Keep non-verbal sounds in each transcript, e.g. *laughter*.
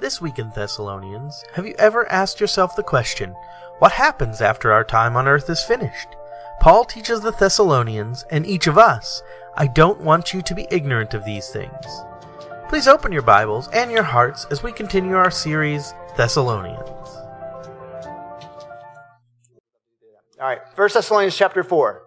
This week in Thessalonians, have you ever asked yourself the question, what happens after our time on earth is finished? Paul teaches the Thessalonians, and each of us, I don't want you to be ignorant of these things. Please open your Bibles and your hearts as we continue our series, Thessalonians. All right, First Thessalonians chapter 4.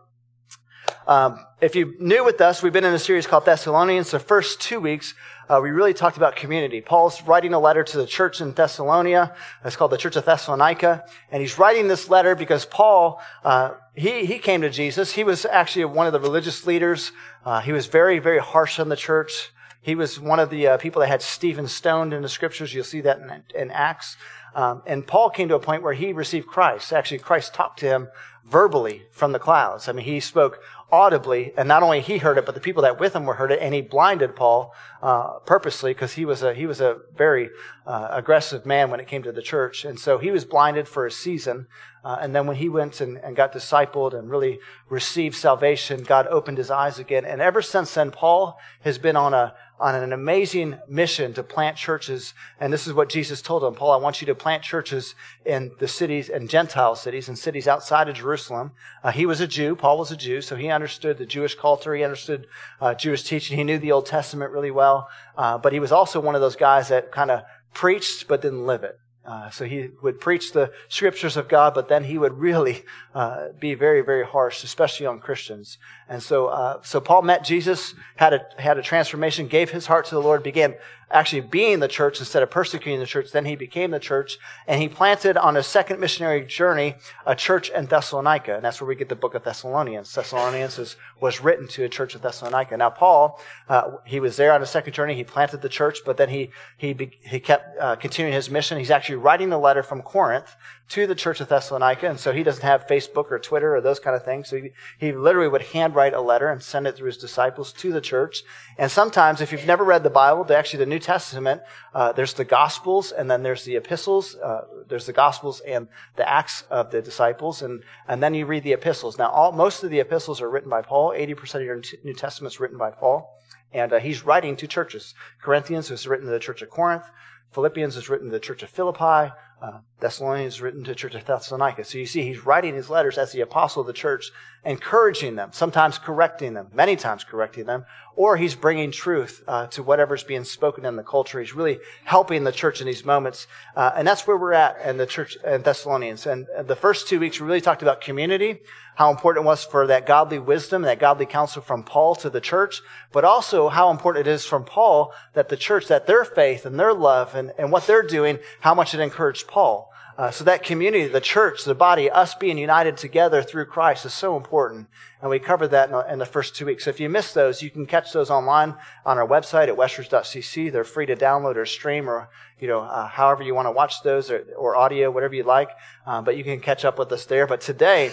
Um, if you're new with us, we've been in a series called Thessalonians. The first two weeks, uh, we really talked about community. Paul's writing a letter to the church in Thessalonia. It's called the Church of Thessalonica. And he's writing this letter because Paul, uh, he, he came to Jesus. He was actually one of the religious leaders. Uh, he was very, very harsh on the church. He was one of the uh, people that had Stephen stoned in the scriptures. You'll see that in, in Acts. Um, and Paul came to a point where he received Christ. Actually, Christ talked to him verbally from the clouds. I mean, he spoke audibly, and not only he heard it, but the people that with him were heard it, and he blinded Paul uh, purposely because he was a he was a very uh, aggressive man when it came to the church, and so he was blinded for a season. Uh, and then when he went and, and got discipled and really received salvation, God opened his eyes again. And ever since then, Paul has been on a on an amazing mission to plant churches. And this is what Jesus told him Paul, I want you to plant churches in the cities and Gentile cities and cities outside of Jerusalem. Uh, he was a Jew. Paul was a Jew, so he understood the Jewish culture. He understood uh, Jewish teaching. He knew the Old Testament really well. Uh, but he was also one of those guys that kind of preached but didn't live it. Uh, so he would preach the scriptures of God, but then he would really uh, be very, very harsh, especially on Christians. And so, uh, so Paul met Jesus, had a had a transformation, gave his heart to the Lord, began actually being the church instead of persecuting the church. Then he became the church, and he planted on a second missionary journey a church in Thessalonica, and that's where we get the book of Thessalonians. Thessalonians is, was written to a church of Thessalonica. Now, Paul, uh, he was there on a second journey. He planted the church, but then he he he kept uh, continuing his mission. He's actually writing a letter from Corinth to the church of Thessalonica. And so he doesn't have Facebook or Twitter or those kind of things. So he, he literally would handwrite a letter and send it through his disciples to the church. And sometimes, if you've never read the Bible, actually the New Testament, uh, there's the Gospels and then there's the epistles. Uh, there's the Gospels and the Acts of the disciples. And, and then you read the epistles. Now, all, most of the epistles are written by Paul. 80% of your New Testament is written by Paul. And uh, he's writing to churches. Corinthians is written to the church of Corinth. Philippians is written to the church of Philippi. Uh, Thessalonians written to church of Thessalonica. So you see, he's writing his letters as the apostle of the church, encouraging them, sometimes correcting them, many times correcting them, or he's bringing truth uh, to whatever's being spoken in the culture. He's really helping the church in these moments. Uh, and that's where we're at in the church in Thessalonians. And the first two weeks, we really talked about community, how important it was for that godly wisdom, that godly counsel from Paul to the church, but also how important it is from Paul that the church, that their faith and their love and, and what they're doing, how much it encouraged Paul. Uh, so that community, the church, the body, us being united together through Christ is so important. And we covered that in, in the first two weeks. So if you missed those, you can catch those online on our website at westridge.cc. They're free to download or stream or, you know, uh, however you want to watch those or, or audio, whatever you like. Uh, but you can catch up with us there. But today,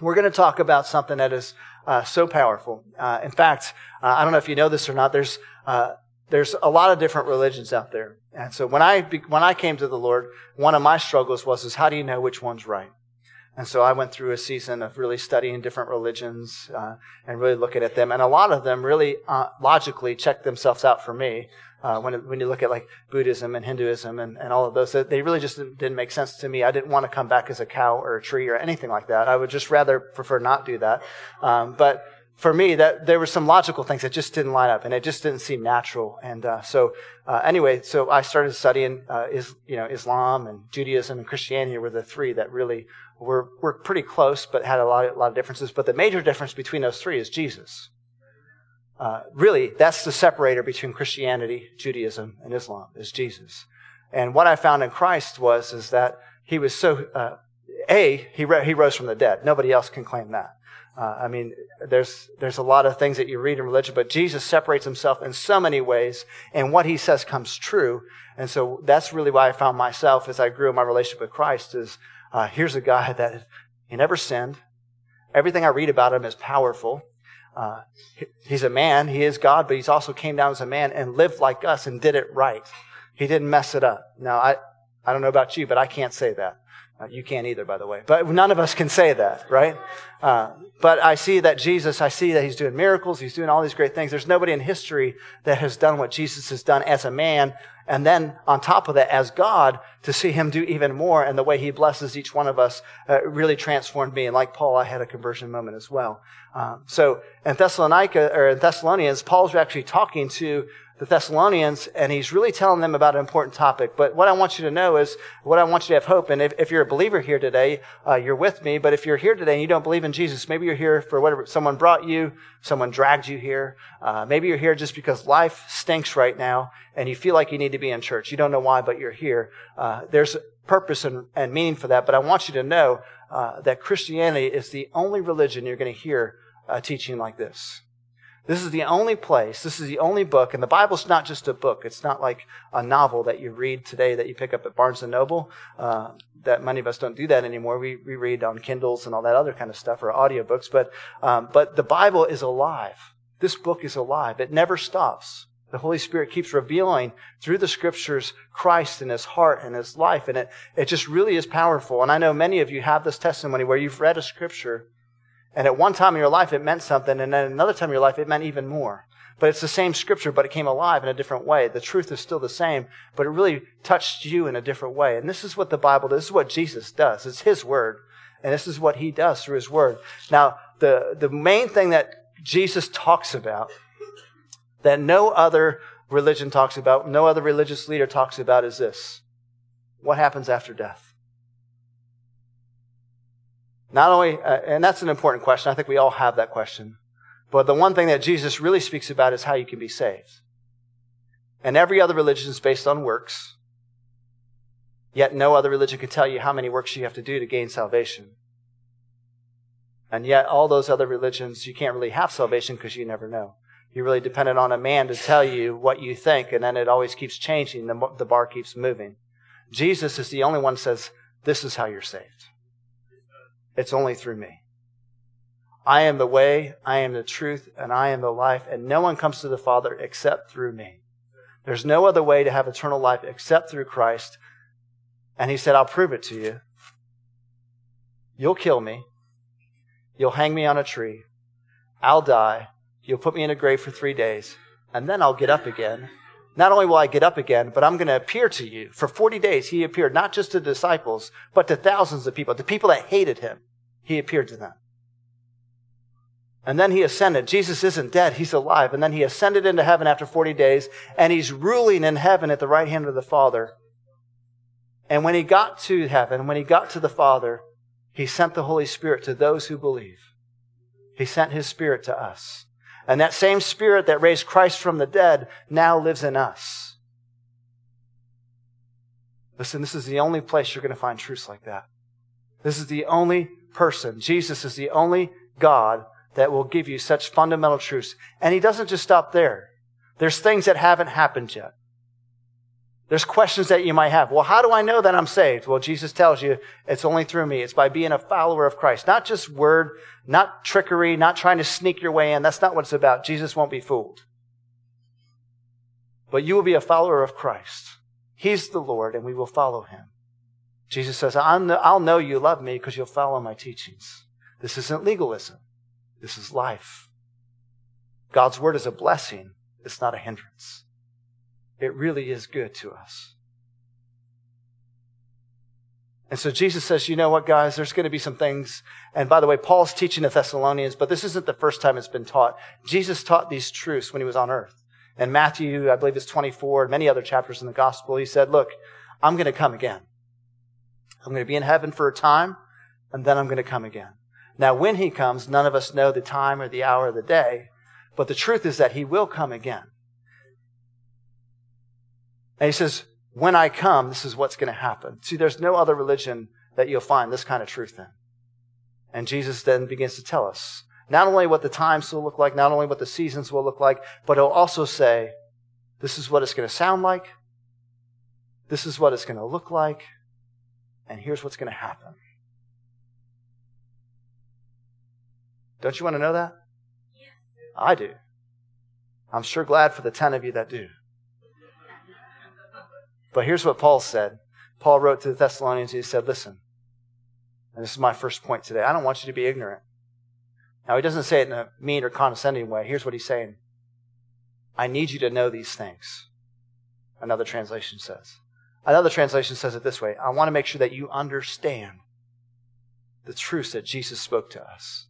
we're going to talk about something that is uh, so powerful. Uh, in fact, uh, I don't know if you know this or not. There's there's a lot of different religions out there, and so when I when I came to the Lord, one of my struggles was is how do you know which one's right? And so I went through a season of really studying different religions uh, and really looking at them, and a lot of them really uh, logically checked themselves out for me. Uh, when, when you look at like Buddhism and Hinduism and, and all of those, they really just didn't make sense to me. I didn't want to come back as a cow or a tree or anything like that. I would just rather prefer not do that. Um, but for me, that there were some logical things that just didn't line up, and it just didn't seem natural. And uh, so, uh, anyway, so I started studying, uh, is, you know, Islam and Judaism and Christianity were the three that really were were pretty close, but had a lot, a lot of differences. But the major difference between those three is Jesus. Uh, really, that's the separator between Christianity, Judaism, and Islam is Jesus. And what I found in Christ was is that he was so uh, a he he rose from the dead. Nobody else can claim that. Uh, I mean, there's, there's a lot of things that you read in religion, but Jesus separates himself in so many ways, and what he says comes true. And so that's really why I found myself as I grew in my relationship with Christ is, uh, here's a guy that he never sinned. Everything I read about him is powerful. Uh, he's a man. He is God, but he's also came down as a man and lived like us and did it right. He didn't mess it up. Now, I, I don't know about you, but I can't say that. Uh, you can't either, by the way. But none of us can say that, right? Uh, but I see that Jesus, I see that he's doing miracles. He's doing all these great things. There's nobody in history that has done what Jesus has done as a man And then on top of that, as God, to see him do even more and the way he blesses each one of us uh, really transformed me. And like Paul, I had a conversion moment as well. Um, so in Thessalonica, or in Thessalonians, Paul's actually talking to the Thessalonians, and he's really telling them about an important topic. But what I want you to know is, what I want you to have hope. And if, if you're a believer here today, uh, you're with me. But if you're here today and you don't believe in Jesus, maybe you're here for whatever, someone brought you, someone dragged you here. Uh, maybe you're here just because life stinks right now and you feel like you need to be in church. You don't know why, but you're here. Uh, there's purpose and, and, meaning for that. But I want you to know uh, that Christianity is the only religion you're going to hear uh, teaching like this. This is the only place, this is the only book, and the Bible's not just a book. It's not like a novel that you read today that you pick up at Barnes and Noble. Uh, that many of us don't do that anymore. We, we read on Kindles and all that other kind of stuff or audiobooks. But, um, but the Bible is alive. This book is alive. It never stops. The Holy Spirit keeps revealing through the scriptures Christ and his heart and his life. And it, it just really is powerful. And I know many of you have this testimony where you've read a scripture and at one time in your life, it meant something, and then another time in your life, it meant even more. But it's the same scripture, but it came alive in a different way. The truth is still the same, but it really touched you in a different way. And this is what the Bible does. This is what Jesus does. It's His Word. And this is what He does through His Word. Now, the, the main thing that Jesus talks about, that no other religion talks about, no other religious leader talks about, is this. What happens after death? Not only, uh, and that's an important question. I think we all have that question. But the one thing that Jesus really speaks about is how you can be saved. And every other religion is based on works. Yet no other religion can tell you how many works you have to do to gain salvation. And yet all those other religions, you can't really have salvation because you never know. You're really dependent on a man to tell you what you think, and then it always keeps changing. The, the bar keeps moving. Jesus is the only one says, this is how you're saved. It's only through me. I am the way, I am the truth, and I am the life, and no one comes to the Father except through me. There's no other way to have eternal life except through Christ. And he said, I'll prove it to you. You'll kill me. You'll hang me on a tree. I'll die. You'll put me in a grave for three days. And then I'll get up again. Not only will I get up again, but I'm going to appear to you. For 40 days, he appeared not just to disciples, but to thousands of people, to people that hated him. He appeared to them. And then he ascended. Jesus isn't dead. He's alive. And then he ascended into heaven after 40 days, and he's ruling in heaven at the right hand of the Father. And when he got to heaven, when he got to the Father, he sent the Holy Spirit to those who believe. He sent his Spirit to us. And that same spirit that raised Christ from the dead now lives in us. Listen, this is the only place you're going to find truths like that. This is the only person. Jesus is the only God that will give you such fundamental truths. And he doesn't just stop there. There's things that haven't happened yet. There's questions that you might have. Well, how do I know that I'm saved? Well, Jesus tells you it's only through me. It's by being a follower of Christ. Not just word, not trickery, not trying to sneak your way in. That's not what it's about. Jesus won't be fooled. But you will be a follower of Christ. He's the Lord and we will follow him. Jesus says, I'll know you love me because you'll follow my teachings. This isn't legalism. This is life. God's word is a blessing. It's not a hindrance. It really is good to us. And so Jesus says, you know what, guys, there's going to be some things. And by the way, Paul's teaching the Thessalonians, but this isn't the first time it's been taught. Jesus taught these truths when he was on earth. And Matthew, I believe it's 24, and many other chapters in the gospel, he said, look, I'm going to come again. I'm going to be in heaven for a time, and then I'm going to come again. Now, when he comes, none of us know the time or the hour of the day, but the truth is that he will come again. And he says, when I come, this is what's going to happen. See, there's no other religion that you'll find this kind of truth in. And Jesus then begins to tell us not only what the times will look like, not only what the seasons will look like, but he'll also say, this is what it's going to sound like. This is what it's going to look like. And here's what's going to happen. Don't you want to know that? I do. I'm sure glad for the 10 of you that do. But here's what Paul said. Paul wrote to the Thessalonians, he said, Listen, and this is my first point today. I don't want you to be ignorant. Now, he doesn't say it in a mean or condescending way. Here's what he's saying I need you to know these things. another translation says. Another translation says it this way I want to make sure that you understand the truths that Jesus spoke to us.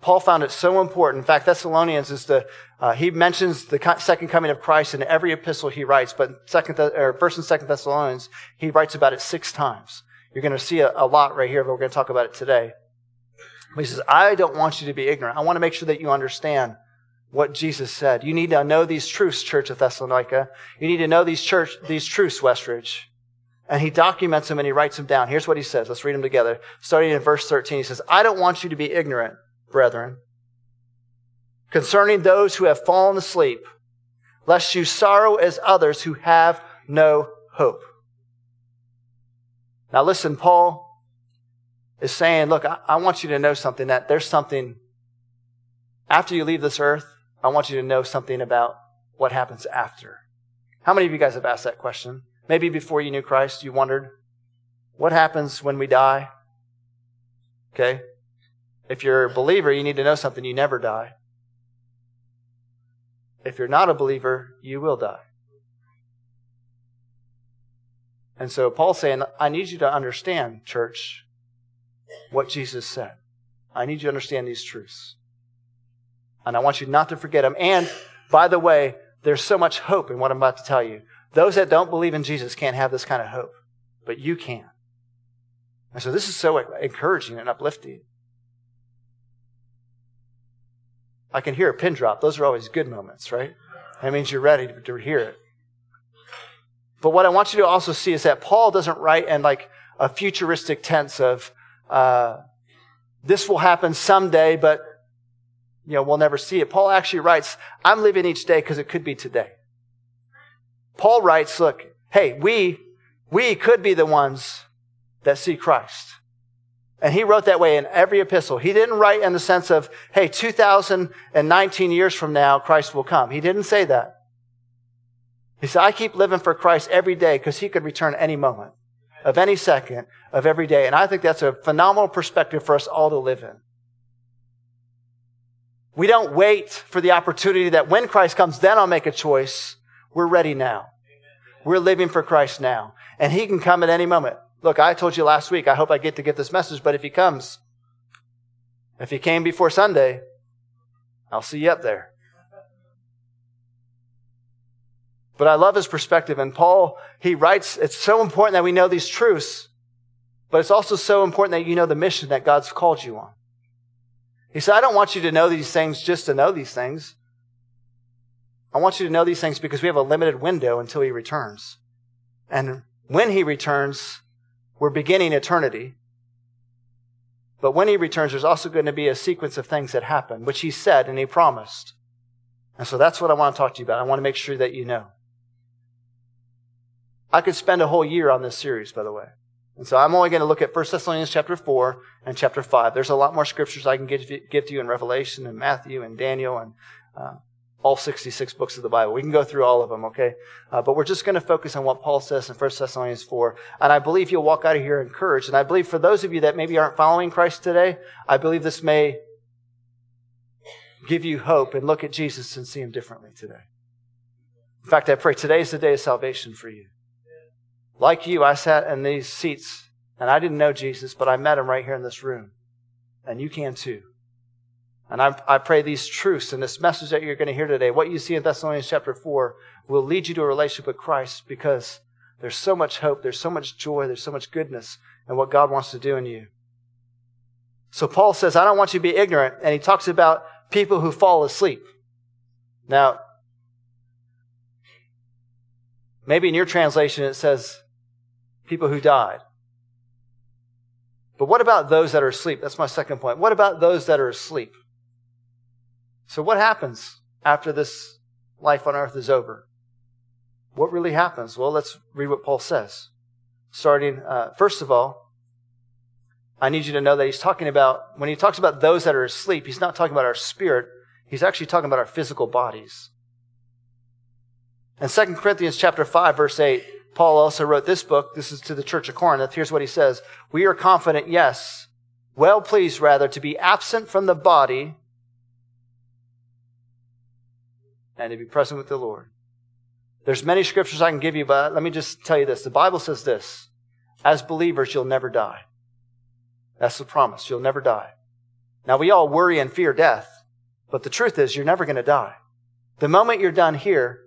Paul found it so important. In fact, Thessalonians is the, uh, he mentions the second coming of Christ in every epistle he writes, but second, or first and second Thessalonians, he writes about it six times. You're going to see a, a lot right here, but we're going to talk about it today. He says, I don't want you to be ignorant. I want to make sure that you understand what Jesus said. You need to know these truths, Church of Thessalonica. You need to know these church, these truths, Westridge. And he documents them and he writes them down. Here's what he says. Let's read them together. Starting in verse 13, he says, I don't want you to be ignorant, brethren, concerning those who have fallen asleep, lest you sorrow as others who have no hope. Now listen, Paul is saying, look, I, want you to know something that there's something after you leave this earth, I want you to know something about what happens after. How many of you guys have asked that question? Maybe before you knew Christ, you wondered, what happens when we die? Okay. If you're a believer, you need to know something. You never die. If you're not a believer, you will die. And so Paul's saying, I need you to understand, church, what Jesus said. I need you to understand these truths. And I want you not to forget them. And by the way, there's so much hope in what I'm about to tell you. Those that don't believe in Jesus can't have this kind of hope, but you can. And so this is so encouraging and uplifting. I can hear a pin drop. Those are always good moments, right? That means you're ready to hear it. But what I want you to also see is that Paul doesn't write in like a futuristic tense of, uh, this will happen someday, but you know, we'll never see it. Paul actually writes, I'm living each day because it could be today. Paul writes, look, hey, we, we could be the ones that see Christ. And he wrote that way in every epistle. He didn't write in the sense of, hey, 2019 years from now, Christ will come. He didn't say that. He said, I keep living for Christ every day because he could return any moment of any second of every day. And I think that's a phenomenal perspective for us all to live in. We don't wait for the opportunity that when Christ comes, then I'll make a choice. We're ready now. We're living for Christ now. And he can come at any moment. Look, I told you last week, I hope I get to get this message, but if he comes, if he came before Sunday, I'll see you up there. But I love his perspective. And Paul, he writes, it's so important that we know these truths, but it's also so important that you know the mission that God's called you on. He said, I don't want you to know these things just to know these things. I want you to know these things because we have a limited window until he returns. And when he returns, we're beginning eternity. But when he returns, there's also going to be a sequence of things that happen, which he said and he promised. And so that's what I want to talk to you about. I want to make sure that you know. I could spend a whole year on this series, by the way. And so I'm only going to look at 1 Thessalonians chapter 4 and chapter 5. There's a lot more scriptures I can give, to you in Revelation and Matthew and Daniel and uh, all 66 books of the Bible. We can go through all of them, okay? Uh, but we're just going to focus on what Paul says in 1 Thessalonians 4. And I believe you'll walk out of here encouraged. And I believe for those of you that maybe aren't following Christ today, I believe this may give you hope and look at Jesus and see him differently today. In fact, I pray today is the day of salvation for you. Like you, I sat in these seats and I didn't know Jesus, but I met him right here in this room. And you can too. And I, I pray these truths and this message that you're going to hear today, what you see in Thessalonians chapter 4, will lead you to a relationship with Christ because there's so much hope, there's so much joy, there's so much goodness in what God wants to do in you. So Paul says, I don't want you to be ignorant. And he talks about people who fall asleep. Now, maybe in your translation it says people who died. But what about those that are asleep? That's my second point. What about those that are asleep? So, what happens after this life on earth is over? What really happens? Well, let's read what Paul says. Starting, uh, first of all, I need you to know that he's talking about, when he talks about those that are asleep, he's not talking about our spirit, he's actually talking about our physical bodies. In 2 Corinthians chapter 5, verse 8, Paul also wrote this book. This is to the church of Corinth. Here's what he says. We are confident, yes, well pleased rather, to be absent from the body and to be present with the Lord. There's many scriptures I can give you, but let me just tell you this. The Bible says this. As believers, you'll never die. That's the promise. You'll never die. Now we all worry and fear death, but the truth is you're never going to die. The moment you're done here,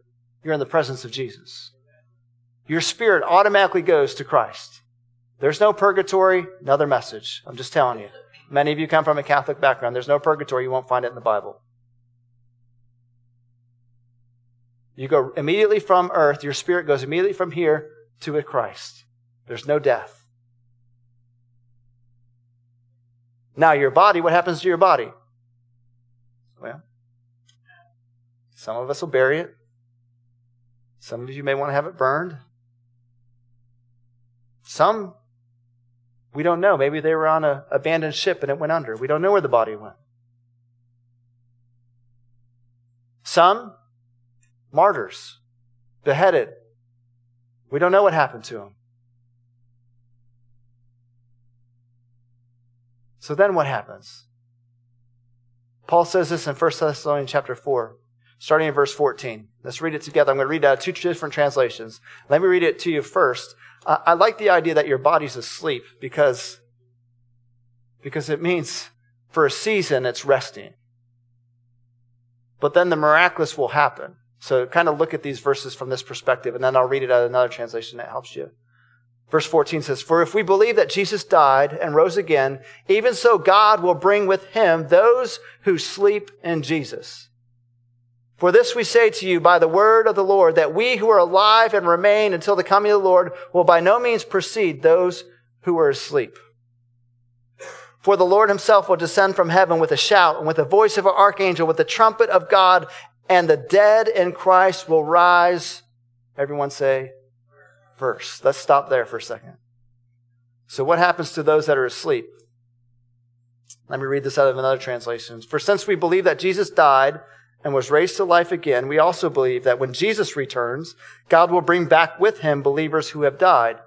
you're in the presence of Jesus. Your spirit automatically goes to Christ. There's no purgatory, another message. I'm just telling you. Many of you come from a Catholic background. There's no purgatory. You won't find it in the Bible. You go immediately from earth, your spirit goes immediately from here to Christ. There's no death. Now, your body, what happens to your body? Well, some of us will bury it. Some of you may want to have it burned. Some, we don't know. Maybe they were on an abandoned ship and it went under. We don't know where the body went. Some, martyrs, beheaded. We don't know what happened to them. So then what happens? Paul says this in 1 Thessalonians chapter 4, starting in verse 14. Let's read it together. I'm going to read out two different translations. Let me read it to you first. I like the idea that your body's asleep because, because it means for a season it's resting. But then the miraculous will happen. So kind of look at these verses from this perspective, and then I'll read it out another translation that helps you. Verse 14 says, For if we believe that Jesus died and rose again, even so God will bring with him those who sleep in Jesus. For this we say to you by the word of the Lord, that we who are alive and remain until the coming of the Lord will by no means precede those who are asleep. For the Lord himself will descend from heaven with a shout and with the voice of an archangel, with the trumpet of God, and the dead in Christ will rise. Everyone say, first. Let's stop there for a second. So, what happens to those that are asleep? Let me read this out of another translation. For since we believe that Jesus died and was raised to life again, we also believe that when Jesus returns, God will bring back with him believers who have died.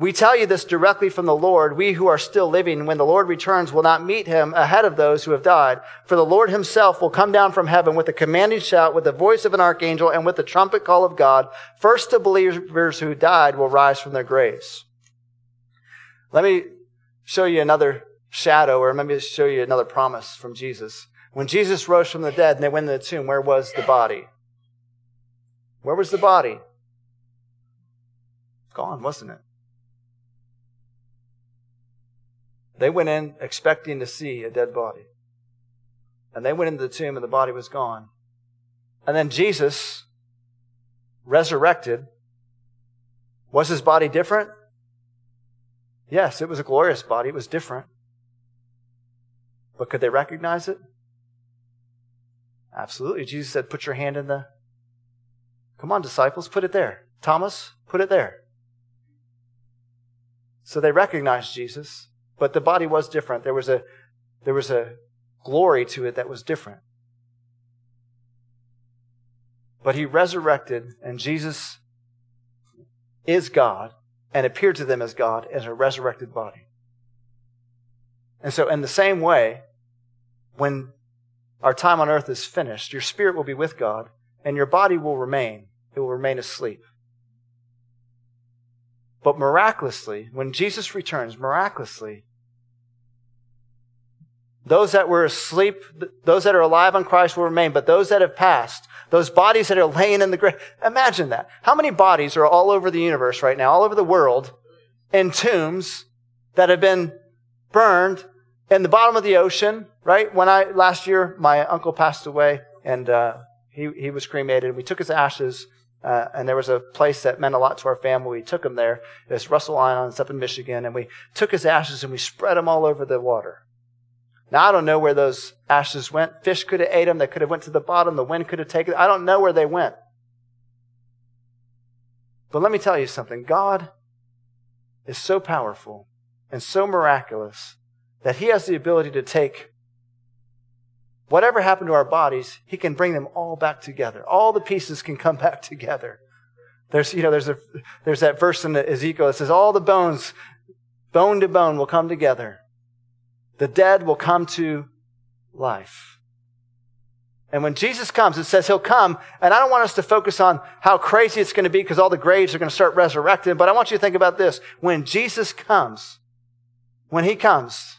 We tell you this directly from the Lord. We who are still living, when the Lord returns, will not meet him ahead of those who have died. For the Lord himself will come down from heaven with a commanding shout, with the voice of an archangel, and with the trumpet call of God. First, the believers who died will rise from their graves. Let me show you another shadow, or let me show you another promise from Jesus. When Jesus rose from the dead and they went to the tomb, where was the body? Where was the body? Gone, wasn't it? They went in expecting to see a dead body. And they went into the tomb and the body was gone. And then Jesus, resurrected, was his body different? Yes, it was a glorious body. It was different. But could they recognize it? Absolutely. Jesus said, Put your hand in the. Come on, disciples, put it there. Thomas, put it there. So they recognized Jesus. But the body was different. There was a, there was a glory to it that was different. But he resurrected, and Jesus is God and appeared to them as God in a resurrected body. And so, in the same way, when our time on earth is finished, your spirit will be with God, and your body will remain. It will remain asleep. But miraculously, when Jesus returns, miraculously, those that were asleep, those that are alive on Christ will remain, but those that have passed, those bodies that are laying in the grave, imagine that. How many bodies are all over the universe right now, all over the world, in tombs that have been burned in the bottom of the ocean, right? When I, last year, my uncle passed away and, uh, he, he was cremated. and We took his ashes, uh, and there was a place that meant a lot to our family. We took him there. It's Russell Island. It's up in Michigan. And we took his ashes and we spread them all over the water. Now I don't know where those ashes went. Fish could have ate them. They could have went to the bottom. The wind could have taken. I don't know where they went. But let me tell you something. God is so powerful and so miraculous that He has the ability to take whatever happened to our bodies, He can bring them all back together. All the pieces can come *laughs* back together. There's, you know, there's a, there's that verse in Ezekiel that says all the bones, bone to bone will come together. The dead will come to life. And when Jesus comes, it says he'll come. And I don't want us to focus on how crazy it's going to be because all the graves are going to start resurrecting. But I want you to think about this. When Jesus comes, when he comes,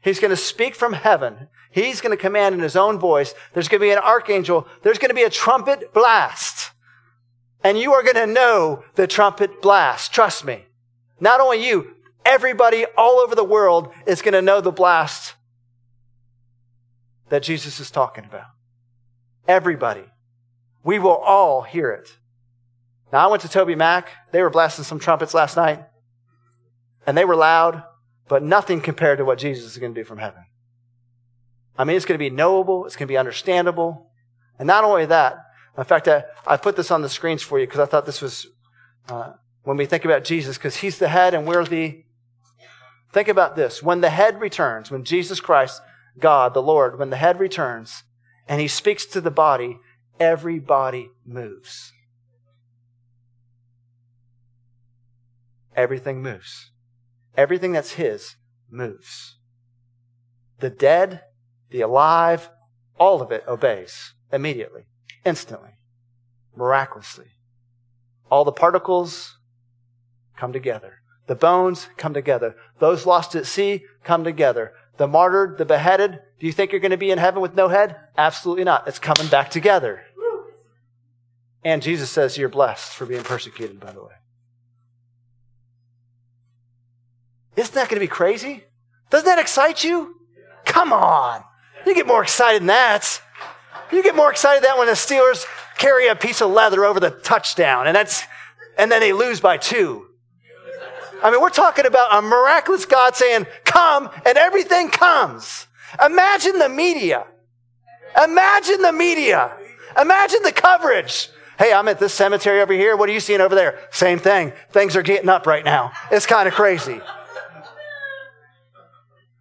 he's going to speak from heaven. He's going to command in his own voice. There's going to be an archangel. There's going to be a trumpet blast. And you are going to know the trumpet blast. Trust me. Not only you, everybody all over the world is going to know the blast that Jesus is talking about. Everybody. We will all hear it. Now, I went to TobyMac. They were blasting some trumpets last night, and they were loud, but nothing compared to what Jesus is going to do from heaven. I mean, it's going to be knowable, it's going to be understandable. And not only that, in fact, I, I put this on the screens for you because I thought this was, uh, when we think about Jesus, because he's the head and we're the. Think about this. When the head returns, when Jesus Christ God, the Lord, when the head returns and he speaks to the body, every body moves. Everything moves. Everything that's his moves. The dead, the alive, all of it obeys immediately, instantly, miraculously. All the particles come together. The bones come together. Those lost at sea come together the martyred, the beheaded, do you think you're going to be in heaven with no head? Absolutely not. It's coming back together. And Jesus says you're blessed for being persecuted, by the way. Isn't that going to be crazy? Doesn't that excite you? Come on. You get more excited than that. You get more excited than when the Steelers carry a piece of leather over the touchdown and that's, and then they lose by two. I mean, we're talking about a miraculous God saying, come, and everything comes. Imagine the media. Imagine the media. Imagine the coverage. Hey, I'm at this cemetery over here. What are you seeing over there? Same thing. Things are getting up right now. It's kind of crazy.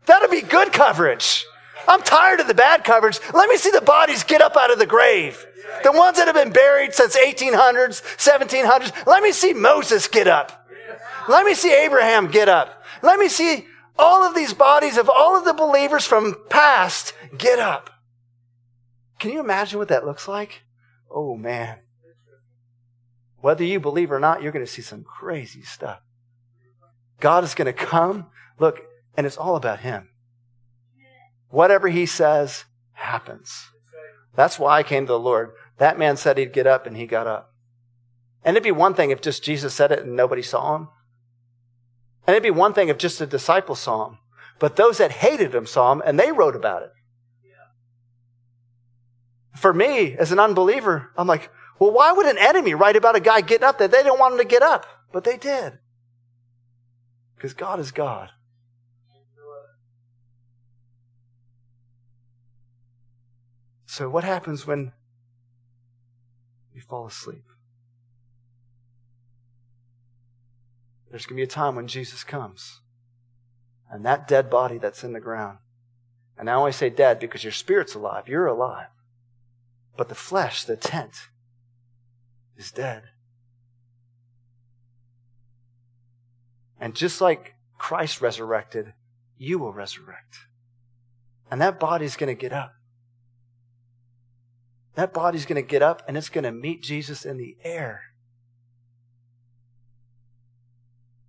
That'll be good coverage. I'm tired of the bad coverage. Let me see the bodies get up out of the grave. The ones that have been buried since 1800s, 1700s. Let me see Moses get up. Let me see Abraham get up. Let me see all of these bodies of all of the believers from past get up. Can you imagine what that looks like? Oh man. Whether you believe or not, you're going to see some crazy stuff. God is going to come. Look, and it's all about Him. Whatever He says happens. That's why I came to the Lord. That man said he'd get up and he got up. And it'd be one thing if just Jesus said it and nobody saw him. And it'd be one thing if just the disciples saw him, but those that hated him saw him and they wrote about it. For me, as an unbeliever, I'm like, well, why would an enemy write about a guy getting up that they didn't want him to get up? But they did. Because God is God. So, what happens when you fall asleep? There's going to be a time when Jesus comes. And that dead body that's in the ground. And I only say dead because your spirit's alive. You're alive. But the flesh, the tent, is dead. And just like Christ resurrected, you will resurrect. And that body's going to get up. That body's going to get up and it's going to meet Jesus in the air.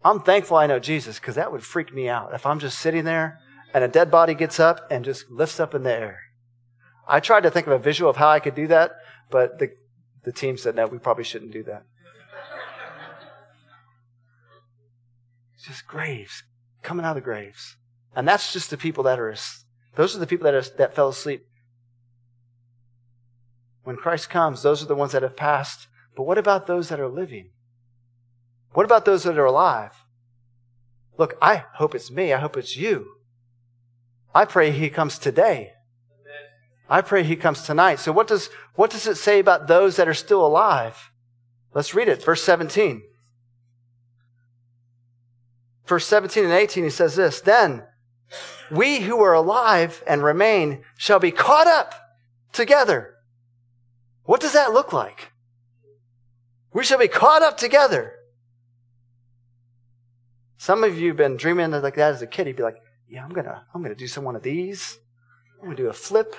I'm thankful I know Jesus because that would freak me out if I'm just sitting there and a dead body gets up and just lifts up in the air. I tried to think of a visual of how I could do that, but the, the team said, no, we probably shouldn't do that. It's just graves coming out of the graves. And that's just the people that are, those are the people that, are, that fell asleep. When Christ comes, those are the ones that have passed. But what about those that are living? What about those that are alive? Look, I hope it's me. I hope it's you. I pray he comes today. I pray he comes tonight. So what does, what does it say about those that are still alive? Let's read it. Verse 17. Verse 17 and 18, he says this, Then we who are alive and remain shall be caught up together. What does that look like? We shall be caught up together some of you have been dreaming like that as a kid. You'd be like, yeah, I'm gonna, I'm gonna do some one of these. I'm gonna do a flip.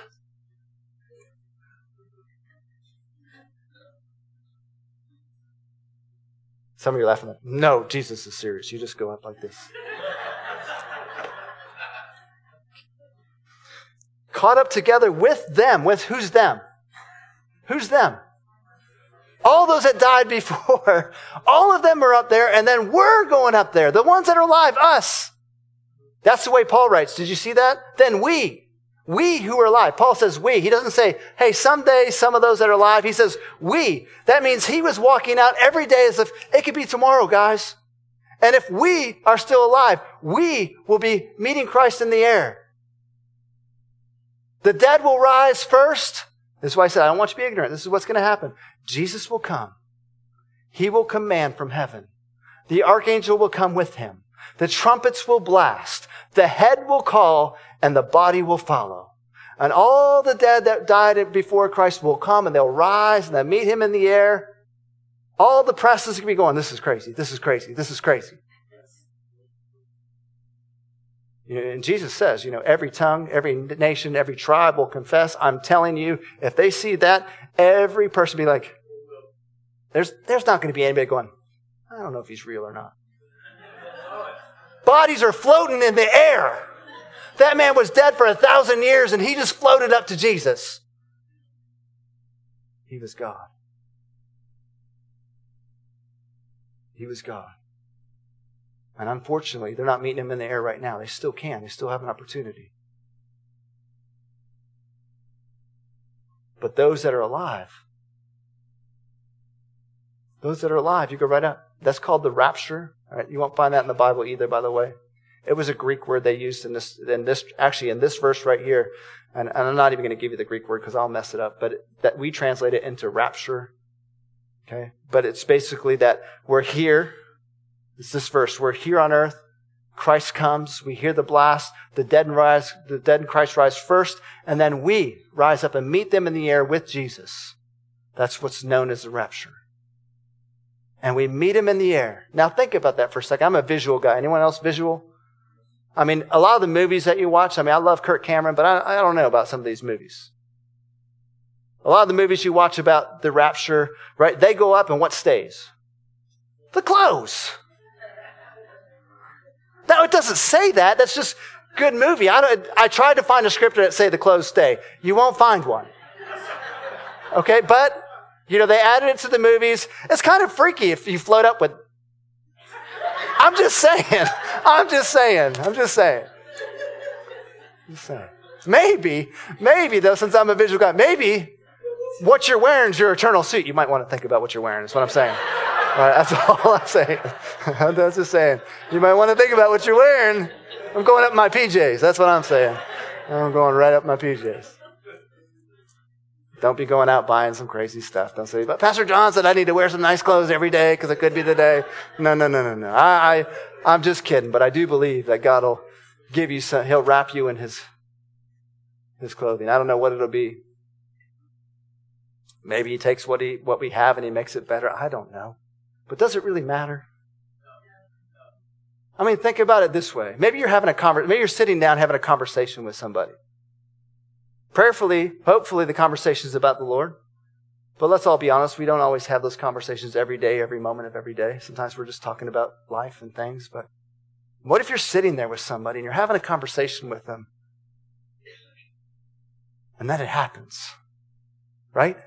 Some of you are laughing like, no, Jesus is serious. You just go up like this. Caught up together with them. With who's them? Who's them? All those that died before, *laughs* all of them are up there, and then we're going up there. The ones that are alive, us. That's the way Paul writes. Did you see that? Then we, we who are alive. Paul says we. He doesn't say, hey, someday some of those that are alive. He says we. That means he was walking out every day as if it could be tomorrow, guys. And if we are still alive, we will be meeting Christ in the air. The dead will rise first. This is why I said, I don't want you to be ignorant. This is what's going to happen. Jesus will come. He will command from heaven. The archangel will come with him. The trumpets will blast. The head will call and the body will follow. And all the dead that died before Christ will come and they'll rise and they'll meet him in the air. All the press is going to be going, this is crazy. This is crazy. This is crazy. And Jesus says, you know, every tongue, every nation, every tribe will confess. I'm telling you, if they see that, every person be like, there's, there's not going to be anybody going, I don't know if he's real or not. Bodies are floating in the air. That man was dead for a thousand years and he just floated up to Jesus. He was God. He was God. And unfortunately, they're not meeting him in the air right now. They still can. They still have an opportunity. But those that are alive, those that are alive, you go right up. That's called the rapture. You won't find that in the Bible either, by the way. It was a Greek word they used in this, in this, actually in this verse right here. And, and I'm not even going to give you the Greek word because I'll mess it up, but it, that we translate it into rapture. Okay. But it's basically that we're here it's this verse. We're here on earth. Christ comes. We hear the blast. The dead and rise, the dead in Christ rise first. And then we rise up and meet them in the air with Jesus. That's what's known as the rapture. And we meet him in the air. Now think about that for a second. I'm a visual guy. Anyone else visual? I mean, a lot of the movies that you watch, I mean, I love Kirk Cameron, but I, I don't know about some of these movies. A lot of the movies you watch about the rapture, right? They go up and what stays? The clothes. No, it doesn't say that. That's just good movie. I, I tried to find a scripture that say the clothes stay. You won't find one. Okay, but you know they added it to the movies. It's kind of freaky if you float up with. I'm just saying. *laughs* I'm just saying. I'm just saying. Just saying. Maybe, maybe though, since I'm a visual guy, maybe what you're wearing is your eternal suit. You might want to think about what you're wearing. Is what I'm saying. That's *laughs* all I'm saying. *laughs* that's just saying. You might want to think about what you're wearing. I'm going up my PJs. That's what I'm saying. I'm going right up my PJs. Don't be going out buying some crazy stuff. Don't say, but Pastor John said I need to wear some nice clothes every day because it could be the day. No, no, no, no, no. I, I, I'm just kidding, but I do believe that God will give you some, He'll wrap you in His, His clothing. I don't know what it'll be. Maybe He takes what He, what we have and He makes it better. I don't know. But does it really matter? I mean, think about it this way. Maybe you're having a conversation, maybe you're sitting down having a conversation with somebody. Prayerfully, hopefully the conversation is about the Lord. But let's all be honest, we don't always have those conversations every day, every moment of every day. Sometimes we're just talking about life and things. But what if you're sitting there with somebody and you're having a conversation with them and then it happens? Right?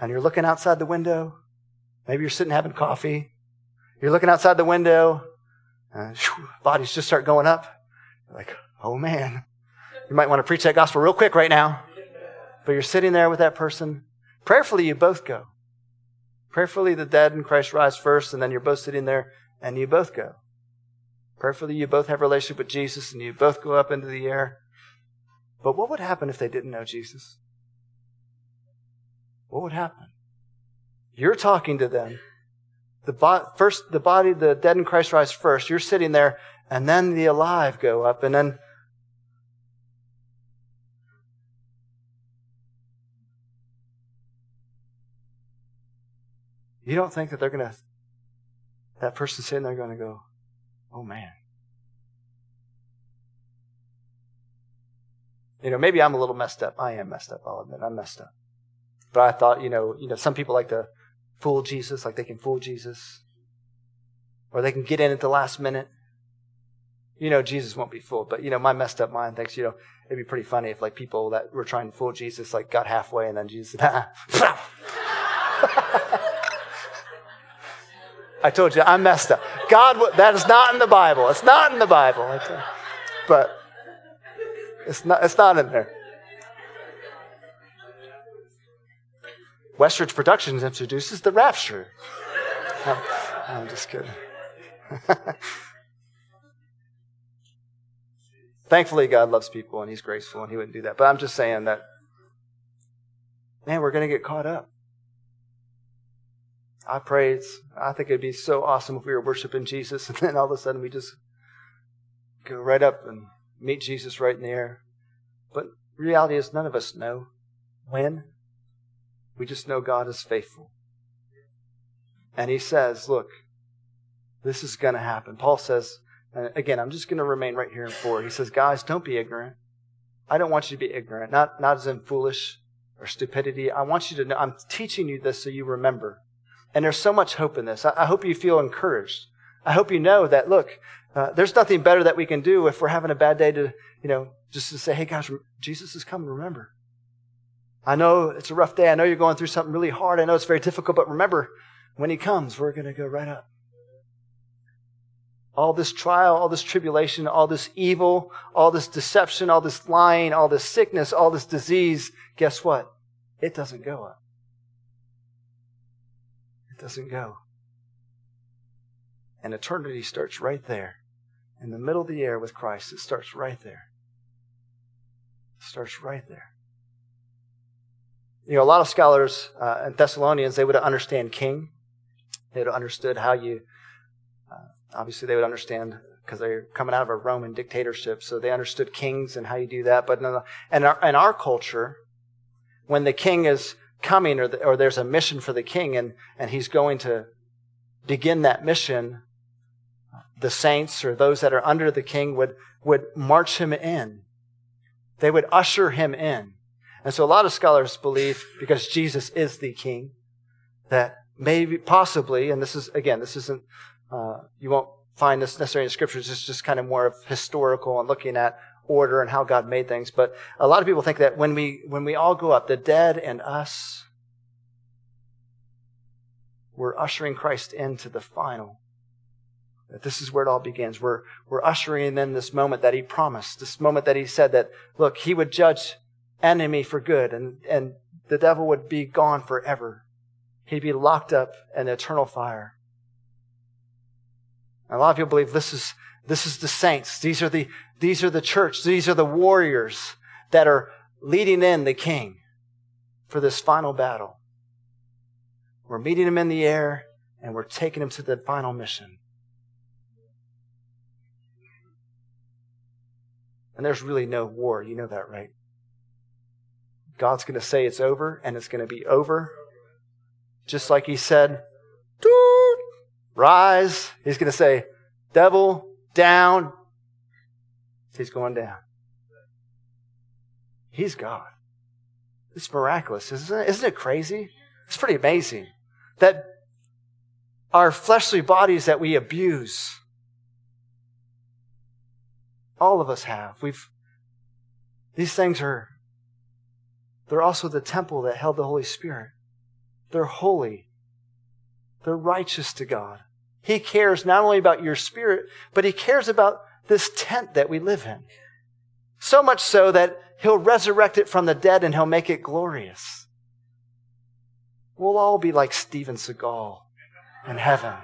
And you're looking outside the window. Maybe you're sitting having coffee. You're looking outside the window, and whew, bodies just start going up. You're like, oh man. You might want to preach that gospel real quick right now. But you're sitting there with that person. Prayerfully, you both go. Prayerfully, the dead in Christ rise first, and then you're both sitting there and you both go. Prayerfully, you both have a relationship with Jesus and you both go up into the air. But what would happen if they didn't know Jesus? What would happen? You're talking to them. The bo- first, the body, the dead in Christ rise first. You're sitting there, and then the alive go up, and then you don't think that they're going to, that person sitting there going to go, oh man. You know, maybe I'm a little messed up. I am messed up, I'll admit. I'm messed up. But I thought, you know, you know, some people like to fool Jesus, like they can fool Jesus, or they can get in at the last minute. You know, Jesus won't be fooled, but you know, my messed up mind thinks, you know, it'd be pretty funny if like people that were trying to fool Jesus like got halfway and then Jesus said, ah, *laughs* I told you, I'm messed up. God, that is not in the Bible. It's not in the Bible. But it's not, it's not in there. Westridge Productions introduces the rapture. I'm, I'm just kidding. *laughs* Thankfully, God loves people and He's graceful and He wouldn't do that. But I'm just saying that, man, we're going to get caught up. I pray it's, I think it'd be so awesome if we were worshiping Jesus *laughs* and then all of a sudden we just go right up and meet Jesus right in the air. But reality is none of us know when. We just know God is faithful. And he says, look, this is going to happen. Paul says, and again, I'm just going to remain right here in four. He says, guys, don't be ignorant. I don't want you to be ignorant, not, not as in foolish or stupidity. I want you to know, I'm teaching you this so you remember. And there's so much hope in this. I, I hope you feel encouraged. I hope you know that, look, uh, there's nothing better that we can do if we're having a bad day to, you know, just to say, hey, guys, Jesus is coming, remember. I know it's a rough day. I know you're going through something really hard. I know it's very difficult, but remember, when he comes, we're going to go right up. All this trial, all this tribulation, all this evil, all this deception, all this lying, all this sickness, all this disease, guess what? It doesn't go up. It doesn't go. And eternity starts right there. In the middle of the air with Christ, it starts right there. It starts right there. You know, a lot of scholars uh, in Thessalonians, they would understand king. They would have understood how you, uh, obviously, they would understand because they're coming out of a Roman dictatorship, so they understood kings and how you do that. But in our, in our, culture, when the king is coming or, the, or there's a mission for the king and, and he's going to begin that mission, the saints or those that are under the king would, would march him in. They would usher him in. And so a lot of scholars believe, because Jesus is the king, that maybe, possibly, and this is, again, this isn't, uh, you won't find this necessarily in scriptures, it's just kind of more of historical and looking at order and how God made things. But a lot of people think that when we, when we all go up, the dead and us, we're ushering Christ into the final. That this is where it all begins. We're, we're ushering in this moment that he promised, this moment that he said that, look, he would judge enemy for good and, and the devil would be gone forever. He'd be locked up in eternal fire. And a lot of people believe this is, this is the saints. These are the, these are the church. These are the warriors that are leading in the king for this final battle. We're meeting him in the air and we're taking him to the final mission. And there's really no war. You know that, right? God's going to say it's over, and it's going to be over. Just like he said, rise. He's going to say, devil, down. He's going down. He's God. It's miraculous, isn't it? Isn't it crazy? It's pretty amazing that our fleshly bodies that we abuse, all of us have. We've, these things are, they're also the temple that held the Holy Spirit. They're holy. They're righteous to God. He cares not only about your spirit, but He cares about this tent that we live in. So much so that He'll resurrect it from the dead and He'll make it glorious. We'll all be like Steven Seagal in heaven.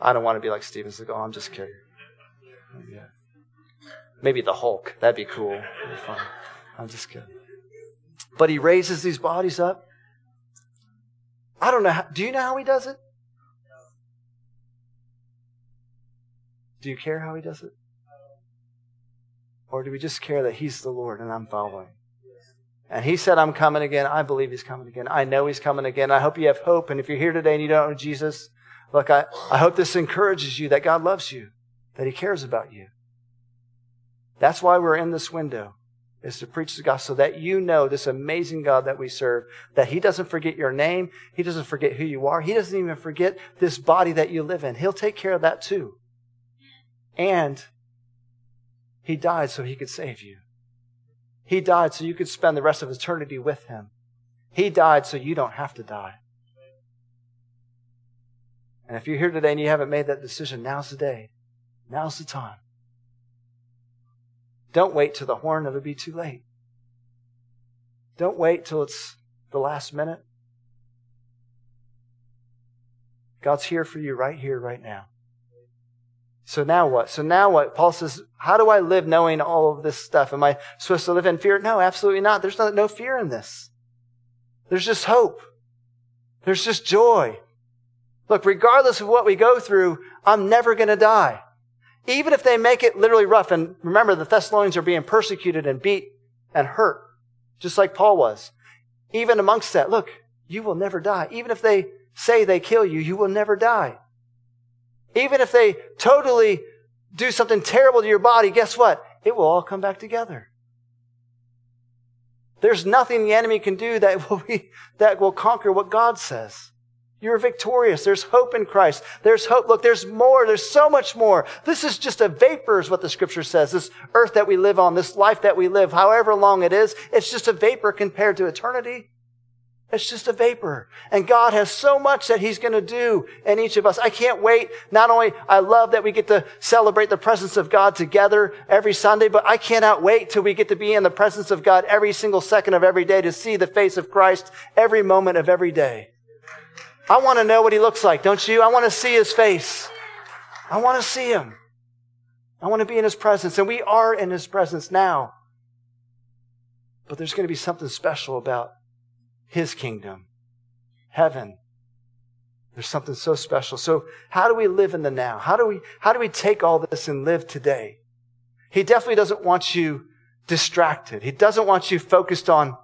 I don't want to be like Steven Seagal. I'm just kidding. Maybe the Hulk. That'd be cool. That'd be fun. I'm just kidding. But he raises these bodies up. I don't know. How, do you know how he does it? Do you care how he does it? Or do we just care that he's the Lord and I'm following? And he said, I'm coming again. I believe he's coming again. I know he's coming again. I hope you have hope. And if you're here today and you don't know Jesus, look, I, I hope this encourages you that God loves you, that he cares about you. That's why we're in this window. Is to preach the gospel so that you know this amazing God that we serve, that He doesn't forget your name. He doesn't forget who you are. He doesn't even forget this body that you live in. He'll take care of that too. And He died so He could save you. He died so you could spend the rest of eternity with Him. He died so you don't have to die. And if you're here today and you haven't made that decision, now's the day. Now's the time. Don't wait till the horn, of it'll be too late. Don't wait till it's the last minute. God's here for you right here, right now. So now what? So now what? Paul says, how do I live knowing all of this stuff? Am I supposed to live in fear? No, absolutely not. There's no, no fear in this. There's just hope. There's just joy. Look, regardless of what we go through, I'm never going to die. Even if they make it literally rough, and remember the Thessalonians are being persecuted and beat and hurt, just like Paul was. Even amongst that, look, you will never die. Even if they say they kill you, you will never die. Even if they totally do something terrible to your body, guess what? It will all come back together. There's nothing the enemy can do that *laughs* will, be, that will conquer what God says. You're victorious. There's hope in Christ. There's hope. Look, there's more. There's so much more. This is just a vapor is what the scripture says. This earth that we live on, this life that we live, however long it is, it's just a vapor compared to eternity. It's just a vapor. And God has so much that He's going to do in each of us. I can't wait. Not only I love that we get to celebrate the presence of God together every Sunday, but I cannot wait till we get to be in the presence of God every single second of every day to see the face of Christ every moment of every day. I want to know what he looks like, don't you? I want to see his face. I want to see him. I want to be in his presence. And we are in his presence now. But there's going to be something special about his kingdom, heaven. There's something so special. So how do we live in the now? How do we, how do we take all this and live today? He definitely doesn't want you distracted. He doesn't want you focused on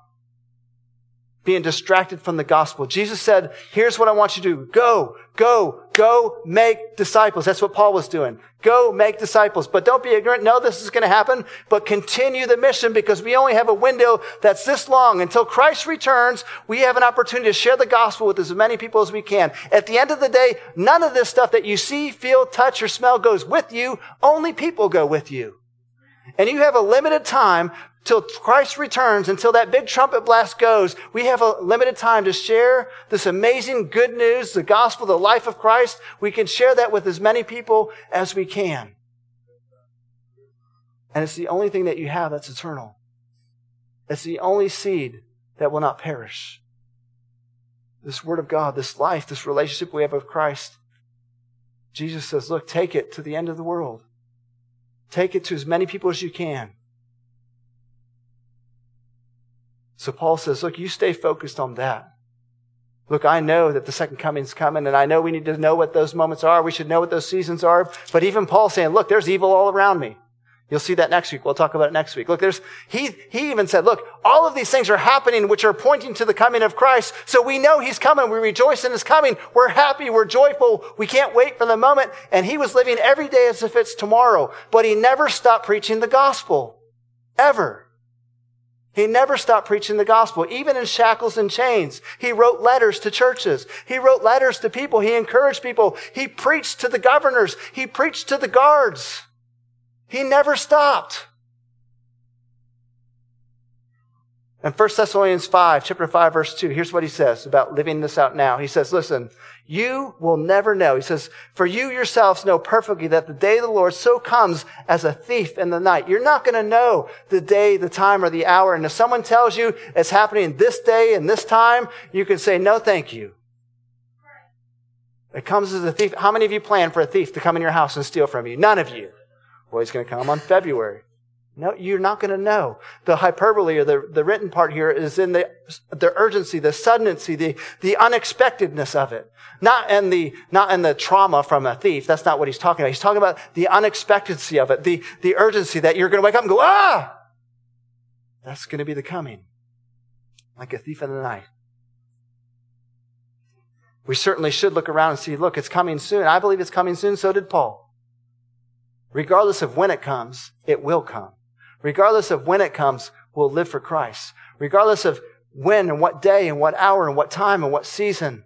being distracted from the gospel. Jesus said, here's what I want you to do. Go, go, go make disciples. That's what Paul was doing. Go make disciples. But don't be ignorant. No, this is going to happen, but continue the mission because we only have a window that's this long. Until Christ returns, we have an opportunity to share the gospel with as many people as we can. At the end of the day, none of this stuff that you see, feel, touch, or smell goes with you. Only people go with you. And you have a limited time till Christ returns, until that big trumpet blast goes, we have a limited time to share this amazing good news, the gospel, the life of Christ. We can share that with as many people as we can. And it's the only thing that you have that's eternal. It's the only seed that will not perish. This word of God, this life, this relationship we have with Christ. Jesus says, look, take it to the end of the world. Take it to as many people as you can. So Paul says, look, you stay focused on that. Look, I know that the second coming's coming, and I know we need to know what those moments are. We should know what those seasons are. But even Paul saying, look, there's evil all around me. You'll see that next week. We'll talk about it next week. Look, there's, he, he even said, look, all of these things are happening which are pointing to the coming of Christ. So we know he's coming. We rejoice in his coming. We're happy. We're joyful. We can't wait for the moment. And he was living every day as if it's tomorrow, but he never stopped preaching the gospel. Ever. He never stopped preaching the gospel, even in shackles and chains. He wrote letters to churches. He wrote letters to people. He encouraged people. He preached to the governors. He preached to the guards. He never stopped. And 1 Thessalonians 5, chapter 5, verse 2, here's what he says about living this out now. He says, listen, you will never know. He says, for you yourselves know perfectly that the day of the Lord so comes as a thief in the night. You're not going to know the day, the time, or the hour. And if someone tells you it's happening this day and this time, you can say, no, thank you. It comes as a thief. How many of you plan for a thief to come in your house and steal from you? None of you. Well, he's going to come on February. No, you're not going to know. The hyperbole or the, the written part here is in the, the urgency, the suddency, the, the unexpectedness of it. Not in the, not in the trauma from a thief. That's not what he's talking about. He's talking about the unexpectancy of it, the, the urgency that you're going to wake up and go, ah! That's going to be the coming. Like a thief in the night. We certainly should look around and see, look, it's coming soon. I believe it's coming soon. So did Paul. Regardless of when it comes, it will come regardless of when it comes, we'll live for Christ. Regardless of when and what day and what hour and what time and what season,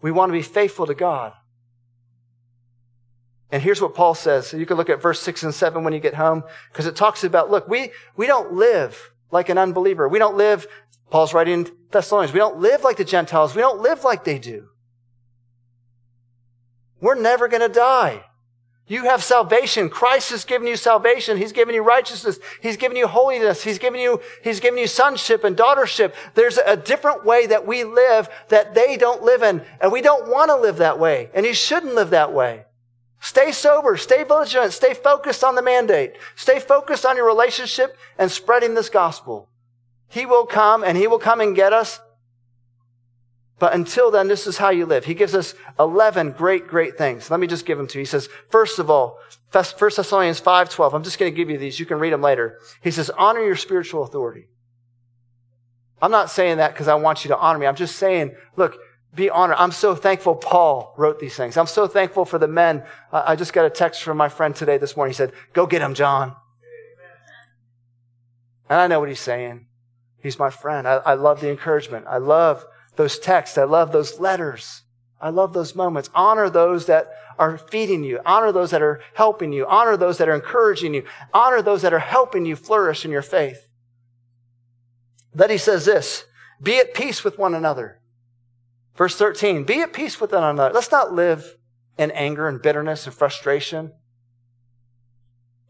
we want to be faithful to God. And here's what Paul says. So you can look at verse 6 and 7 when you get home, because it talks about, look, we, we don't live like an unbeliever. We don't live, Paul's writing Thessalonians, we don't live like the Gentiles. We don't live like they do. We're never going to die. You have salvation. Christ has given you salvation. He's given you righteousness. He's given you holiness. He's given you, He's given you sonship and daughtership. There's a different way that we live that they don't live in. And we don't want to live that way. And you shouldn't live that way. Stay sober, stay vigilant, stay focused on the mandate. Stay focused on your relationship and spreading this gospel. He will come and he will come and get us. But until then, this is how you live. He gives us 11 great, great things. Let me just give them to you. He says, first of all, 1 Thessalonians 5.12. I'm just going to give you these. You can read them later. He says, honor your spiritual authority. I'm not saying that because I want you to honor me. I'm just saying, look, be honored. I'm so thankful Paul wrote these things. I'm so thankful for the men. I just got a text from my friend today this morning. He said, go get him, John. And I know what he's saying. He's my friend. I, I love the encouragement. I love those texts. I love those letters. I love those moments. Honor those that are feeding you. Honor those that are helping you. Honor those that are encouraging you. Honor those that are helping you flourish in your faith. Then he says this, be at peace with one another. Verse 13, be at peace with one another. Let's not live in anger and bitterness and frustration.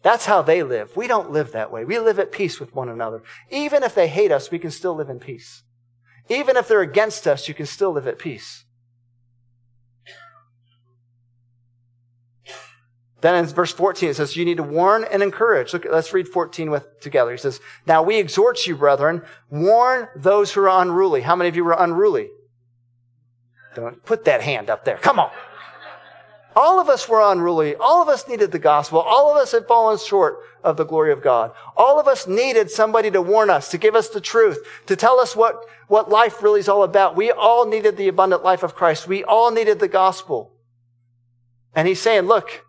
That's how they live. We don't live that way. We live at peace with one another. Even if they hate us, we can still live in peace. Even if they're against us, you can still live at peace. Then in verse 14, it says, you need to warn and encourage. Look, let's read 14 with, together. He says, now we exhort you, brethren, warn those who are unruly. How many of you were unruly? Don't put that hand up there. Come on. All of us were unruly. All of us needed the gospel. All of us had fallen short of the glory of God. All of us needed somebody to warn us, to give us the truth, to tell us what, what life really is all about. We all needed the abundant life of Christ. We all needed the gospel. And he's saying, look,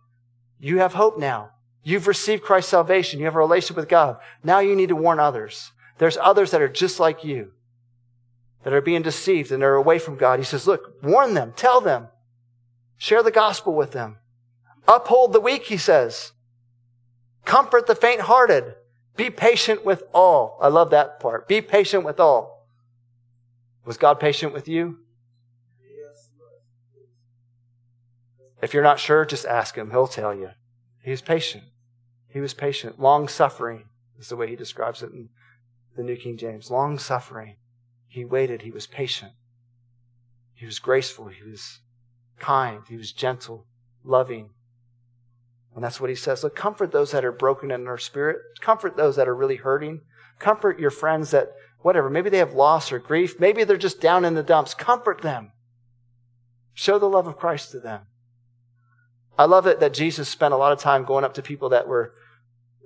you have hope now. You've received Christ's salvation. You have a relationship with God. Now you need to warn others. There's others that are just like you that are being deceived and are away from God. He says, look, warn them, tell them, share the gospel with them, uphold the weak, he says, comfort the faint hearted, be patient with all. I love that part. Be patient with all. Was God patient with you? If you're not sure, just ask him. He'll tell you. He was patient. He was patient. Long suffering is the way he describes it in the New King James. Long suffering. He waited. He was patient. He was graceful. He was kind. He was gentle, loving. And that's what he says. Look, comfort those that are broken in their spirit. Comfort those that are really hurting. Comfort your friends that, whatever, maybe they have loss or grief. Maybe they're just down in the dumps. Comfort them. Show the love of Christ to them. I love it that Jesus spent a lot of time going up to people that were,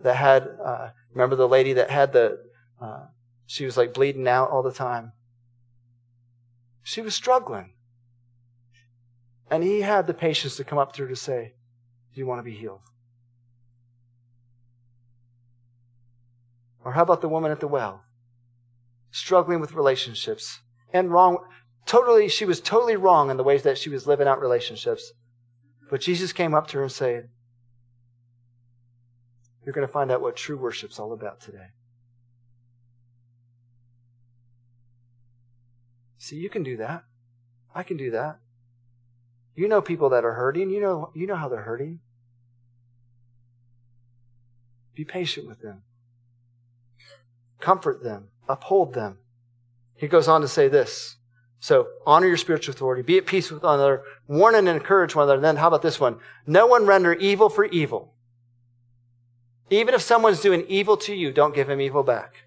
that had, uh, remember the lady that had the, uh, she was like bleeding out all the time. She was struggling. And he had the patience to come up to her to say, Do you want to be healed? Or how about the woman at the well? Struggling with relationships and wrong. Totally, she was totally wrong in the ways that she was living out relationships. But Jesus came up to her and said, You're going to find out what true worship's all about today. See, you can do that. I can do that. You know people that are hurting. You know, you know how they're hurting. Be patient with them. Comfort them. Uphold them. He goes on to say this. So honor your spiritual authority. Be at peace with one another. Warn and encourage one another. And then how about this one? No one render evil for evil. Even if someone's doing evil to you, don't give him evil back.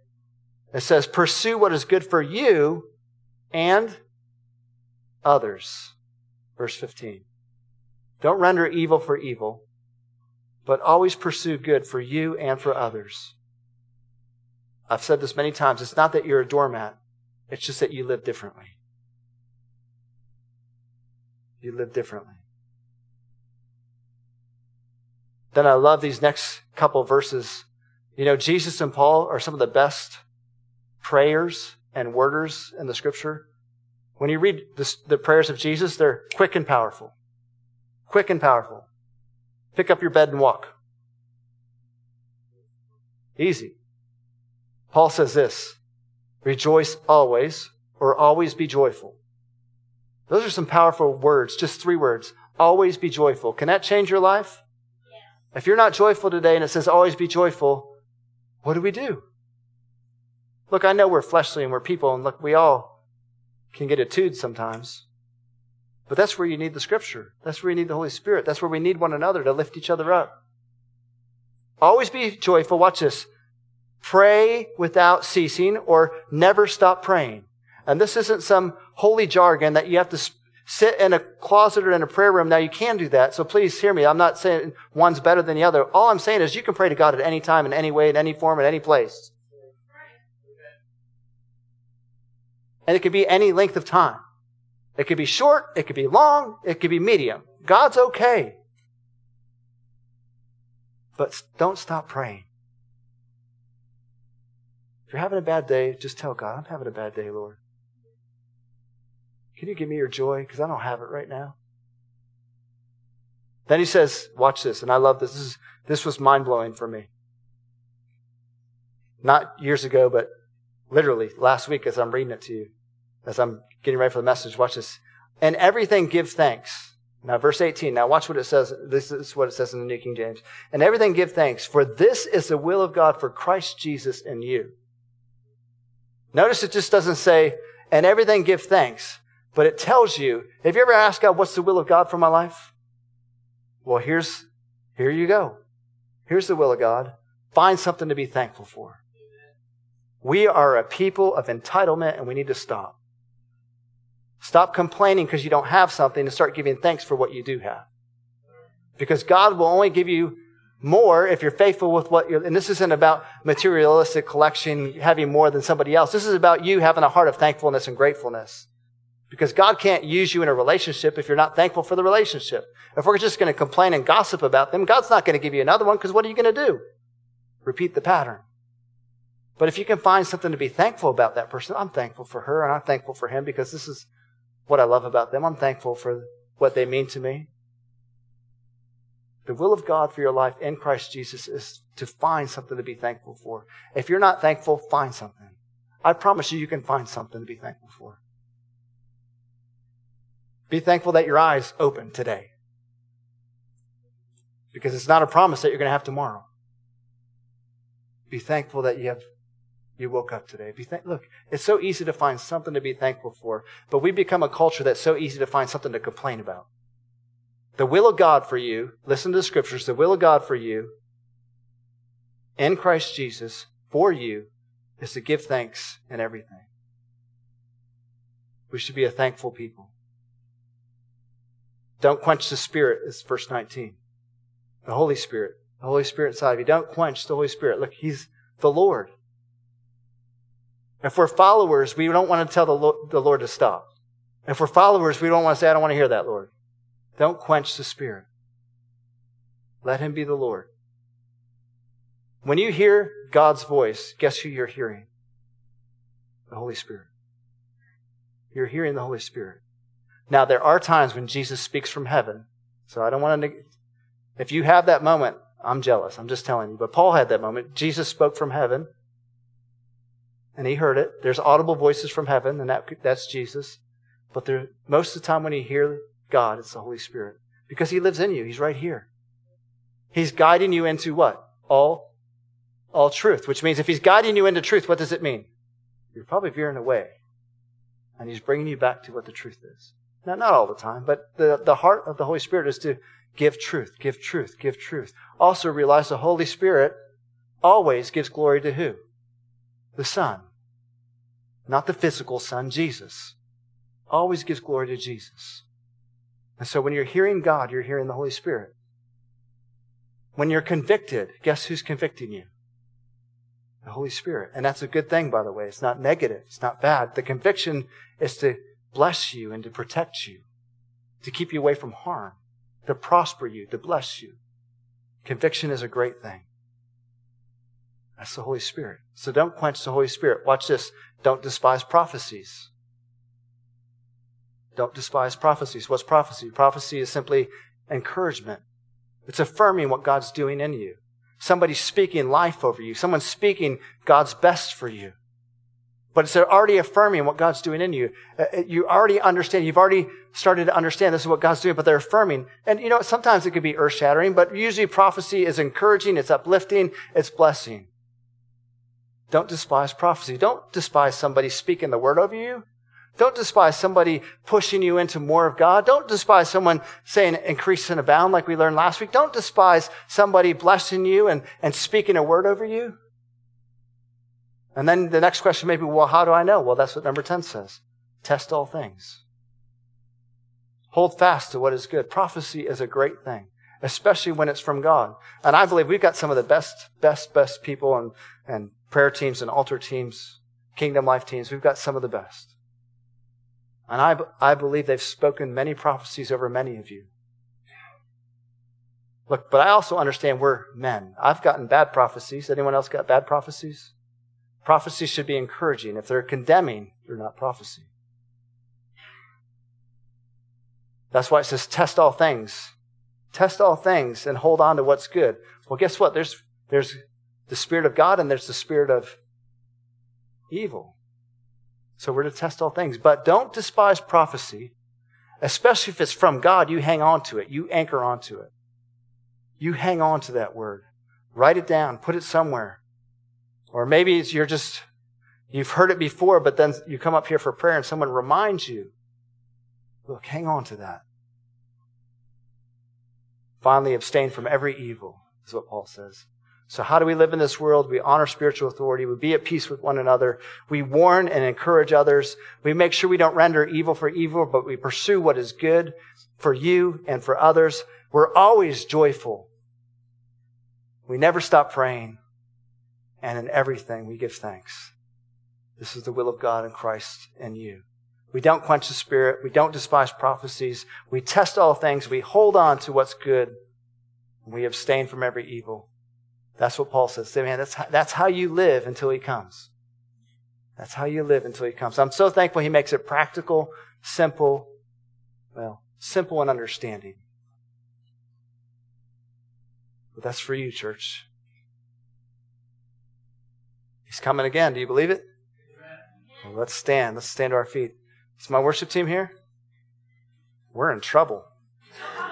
It says, pursue what is good for you and others. Verse 15. Don't render evil for evil, but always pursue good for you and for others. I've said this many times. It's not that you're a doormat, it's just that you live differently. You live differently. Then I love these next couple verses. You know, Jesus and Paul are some of the best prayers and worders in the scripture, when you read the, the prayers of Jesus, they're quick and powerful. Quick and powerful. Pick up your bed and walk. Easy. Paul says this rejoice always, or always be joyful. Those are some powerful words, just three words. Always be joyful. Can that change your life? Yeah. If you're not joyful today and it says always be joyful, what do we do? Look, I know we're fleshly and we're people, and look, we all can get attuned sometimes. But that's where you need the Scripture. That's where you need the Holy Spirit. That's where we need one another to lift each other up. Always be joyful. Watch this. Pray without ceasing or never stop praying. And this isn't some holy jargon that you have to sit in a closet or in a prayer room. Now you can do that. So please hear me. I'm not saying one's better than the other. All I'm saying is you can pray to God at any time, in any way, in any form, in any place. And it could be any length of time. It could be short, it could be long, it could be medium. God's okay. But don't stop praying. If you're having a bad day, just tell God, I'm having a bad day, Lord. Can you give me your joy? Because I don't have it right now. Then he says, watch this, and I love this. This, is, this was mind blowing for me. Not years ago, but literally last week as I'm reading it to you, as I'm getting ready for the message. Watch this. And everything give thanks. Now, verse 18. Now, watch what it says. This is what it says in the New King James. And everything give thanks, for this is the will of God for Christ Jesus in you. Notice it just doesn't say, and everything give thanks, but it tells you, have you ever asked God, what's the will of God for my life? Well, here's, here you go. Here's the will of God. Find something to be thankful for. We are a people of entitlement and we need to stop. Stop complaining because you don't have something and start giving thanks for what you do have. Because God will only give you more if you're faithful with what you're, and this isn't about materialistic collection, having more than somebody else. This is about you having a heart of thankfulness and gratefulness. Because God can't use you in a relationship if you're not thankful for the relationship. If we're just going to complain and gossip about them, God's not going to give you another one because what are you going to do? Repeat the pattern. But if you can find something to be thankful about that person, I'm thankful for her and I'm thankful for him because this is what I love about them. I'm thankful for what they mean to me. The will of God for your life in Christ Jesus is to find something to be thankful for. If you're not thankful, find something. I promise you, you can find something to be thankful for. Be thankful that your eyes open today. Because it's not a promise that you're going to have tomorrow. Be thankful that you have you woke up today. Be th- look, it's so easy to find something to be thankful for, but we become a culture that's so easy to find something to complain about. The will of God for you, listen to the scriptures, the will of God for you in Christ Jesus for you is to give thanks in everything. We should be a thankful people. Don't quench the Spirit, is verse 19. The Holy Spirit. The Holy Spirit inside of you. Don't quench the Holy Spirit. Look, He's the Lord. If we're followers, we don't want to tell the Lord, to stop. If we're followers, we don't want to say, I don't want to hear that, Lord. Don't quench the Spirit. Let Him be the Lord. When you hear God's voice, guess who you're hearing? The Holy Spirit. You're hearing the Holy Spirit. Now, there are times when Jesus speaks from heaven. So I don't want to. If you have that moment, I'm jealous. I'm just telling you. But Paul had that moment. Jesus spoke from heaven and he heard it. There's audible voices from heaven, and that, that's Jesus. But there, most of the time when you hear God, it's the Holy Spirit. Because he lives in you. He's right here. He's guiding you into what? All, all truth. Which means if he's guiding you into truth, what does it mean? You're probably veering away. And he's bringing you back to what the truth is. Now, not all the time, but the, the heart of the Holy Spirit is to give truth, give truth, give truth. Also realize the Holy Spirit always gives glory to who? The Son. Not the physical Son, Jesus. Always gives glory to Jesus. And so when you're hearing God, you're hearing the Holy Spirit. When you're convicted, guess who's convicting you? The Holy Spirit. And that's a good thing, by the way. It's not negative. It's not bad. The conviction is to bless you and to protect you, to keep you away from harm, to prosper you, to bless you. Conviction is a great thing. That's the Holy Spirit. So don't quench the Holy Spirit. Watch this. Don't despise prophecies. Don't despise prophecies. What's prophecy? Prophecy is simply encouragement. It's affirming what God's doing in you. Somebody's speaking life over you. Someone's speaking God's best for you. But it's already affirming what God's doing in you. Uh, uh, you already understand. You've already started to understand this is what God's doing, but they're affirming. And you know, sometimes it could be earth shattering, but usually prophecy is encouraging, it's uplifting, it's blessing. Don't despise prophecy. Don't despise somebody speaking the word over you. Don't despise somebody pushing you into more of God. Don't despise someone saying increase and abound like we learned last week. Don't despise somebody blessing you and, and speaking a word over you. And then the next question may be, well, how do I know? Well, that's what number 10 says. Test all things. Hold fast to what is good. Prophecy is a great thing, especially when it's from God. And I believe we've got some of the best, best, best people and, and prayer teams and altar teams, kingdom life teams. We've got some of the best. And I, I believe they've spoken many prophecies over many of you. Look, but I also understand we're men. I've gotten bad prophecies. Anyone else got bad prophecies? Prophecy should be encouraging. If they're condemning, they're not prophecy. That's why it says test all things. Test all things and hold on to what's good. Well, guess what? There's, there's the Spirit of God and there's the Spirit of evil. So we're to test all things. But don't despise prophecy, especially if it's from God. You hang on to it. You anchor onto it. You hang on to that word. Write it down. Put it somewhere. Or maybe you're just, you've heard it before, but then you come up here for prayer and someone reminds you. Look, hang on to that. Finally, abstain from every evil, is what Paul says. So how do we live in this world? We honor spiritual authority. We be at peace with one another. We warn and encourage others. We make sure we don't render evil for evil, but we pursue what is good for you and for others. We're always joyful. We never stop praying and in everything we give thanks. This is the will of God in Christ and you. We don't quench the spirit. We don't despise prophecies. We test all things. We hold on to what's good. We abstain from every evil. That's what Paul says. Man, that's how, that's how you live until he comes. That's how you live until he comes. I'm so thankful he makes it practical, simple, well, simple and understanding. But that's for you, church. He's coming again. Do you believe it? Well, let's stand. Let's stand to our feet. Is my worship team here? We're in trouble. *laughs*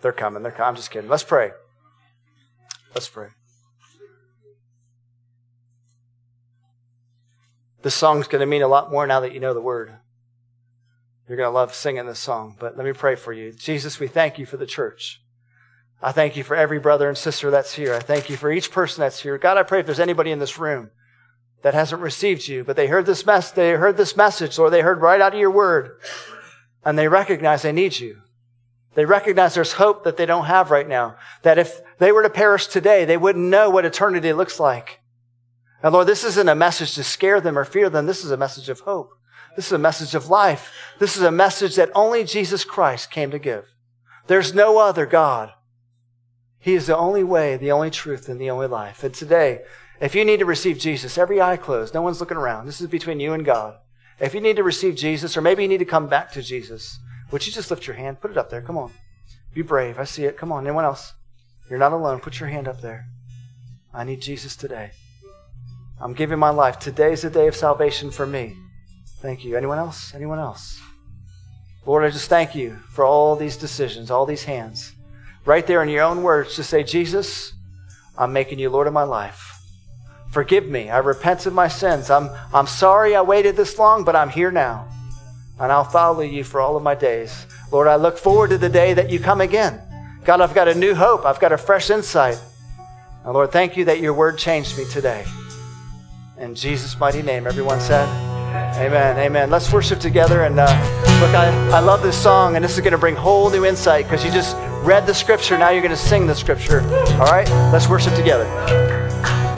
They're coming. They're coming. I'm just kidding. Let's pray. Let's pray. This song's going to mean a lot more now that you know the word. You're going to love singing this song, but let me pray for you. Jesus, we thank you for the church. I thank you for every brother and sister that's here. I thank you for each person that's here. God, I pray if there's anybody in this room that hasn't received you, but they heard this mess, they heard this message, or they heard right out of your word, and they recognize they need you. They recognize there's hope that they don't have right now. That if they were to perish today, they wouldn't know what eternity looks like. And Lord, this isn't a message to scare them or fear them. This is a message of hope. This is a message of life. This is a message that only Jesus Christ came to give. There's no other God. He is the only way, the only truth, and the only life. And today, if you need to receive Jesus, every eye closed, no one's looking around. This is between you and God. If you need to receive Jesus, or maybe you need to come back to Jesus, would you just lift your hand? Put it up there. Come on. Be brave. I see it. Come on. Anyone else? You're not alone. Put your hand up there. I need Jesus today. I'm giving my life. Today's the day of salvation for me. Thank you. Anyone else? Anyone else? Lord, I just thank you for all these decisions, all these hands right there in your own words, to say, Jesus, I'm making you Lord of my life. Forgive me. I repent of my sins. I'm, I'm sorry I waited this long, but I'm here now. And I'll follow you for all of my days. Lord, I look forward to the day that you come again. God, I've got a new hope. I've got a fresh insight. And Lord, thank you that your word changed me today. In Jesus' mighty name, everyone said, Amen. Amen. Let's worship together. And uh, look, I, I love this song, and this is going to bring whole new insight because you just read the scripture. Now you're going to sing the scripture. All right? Let's worship together.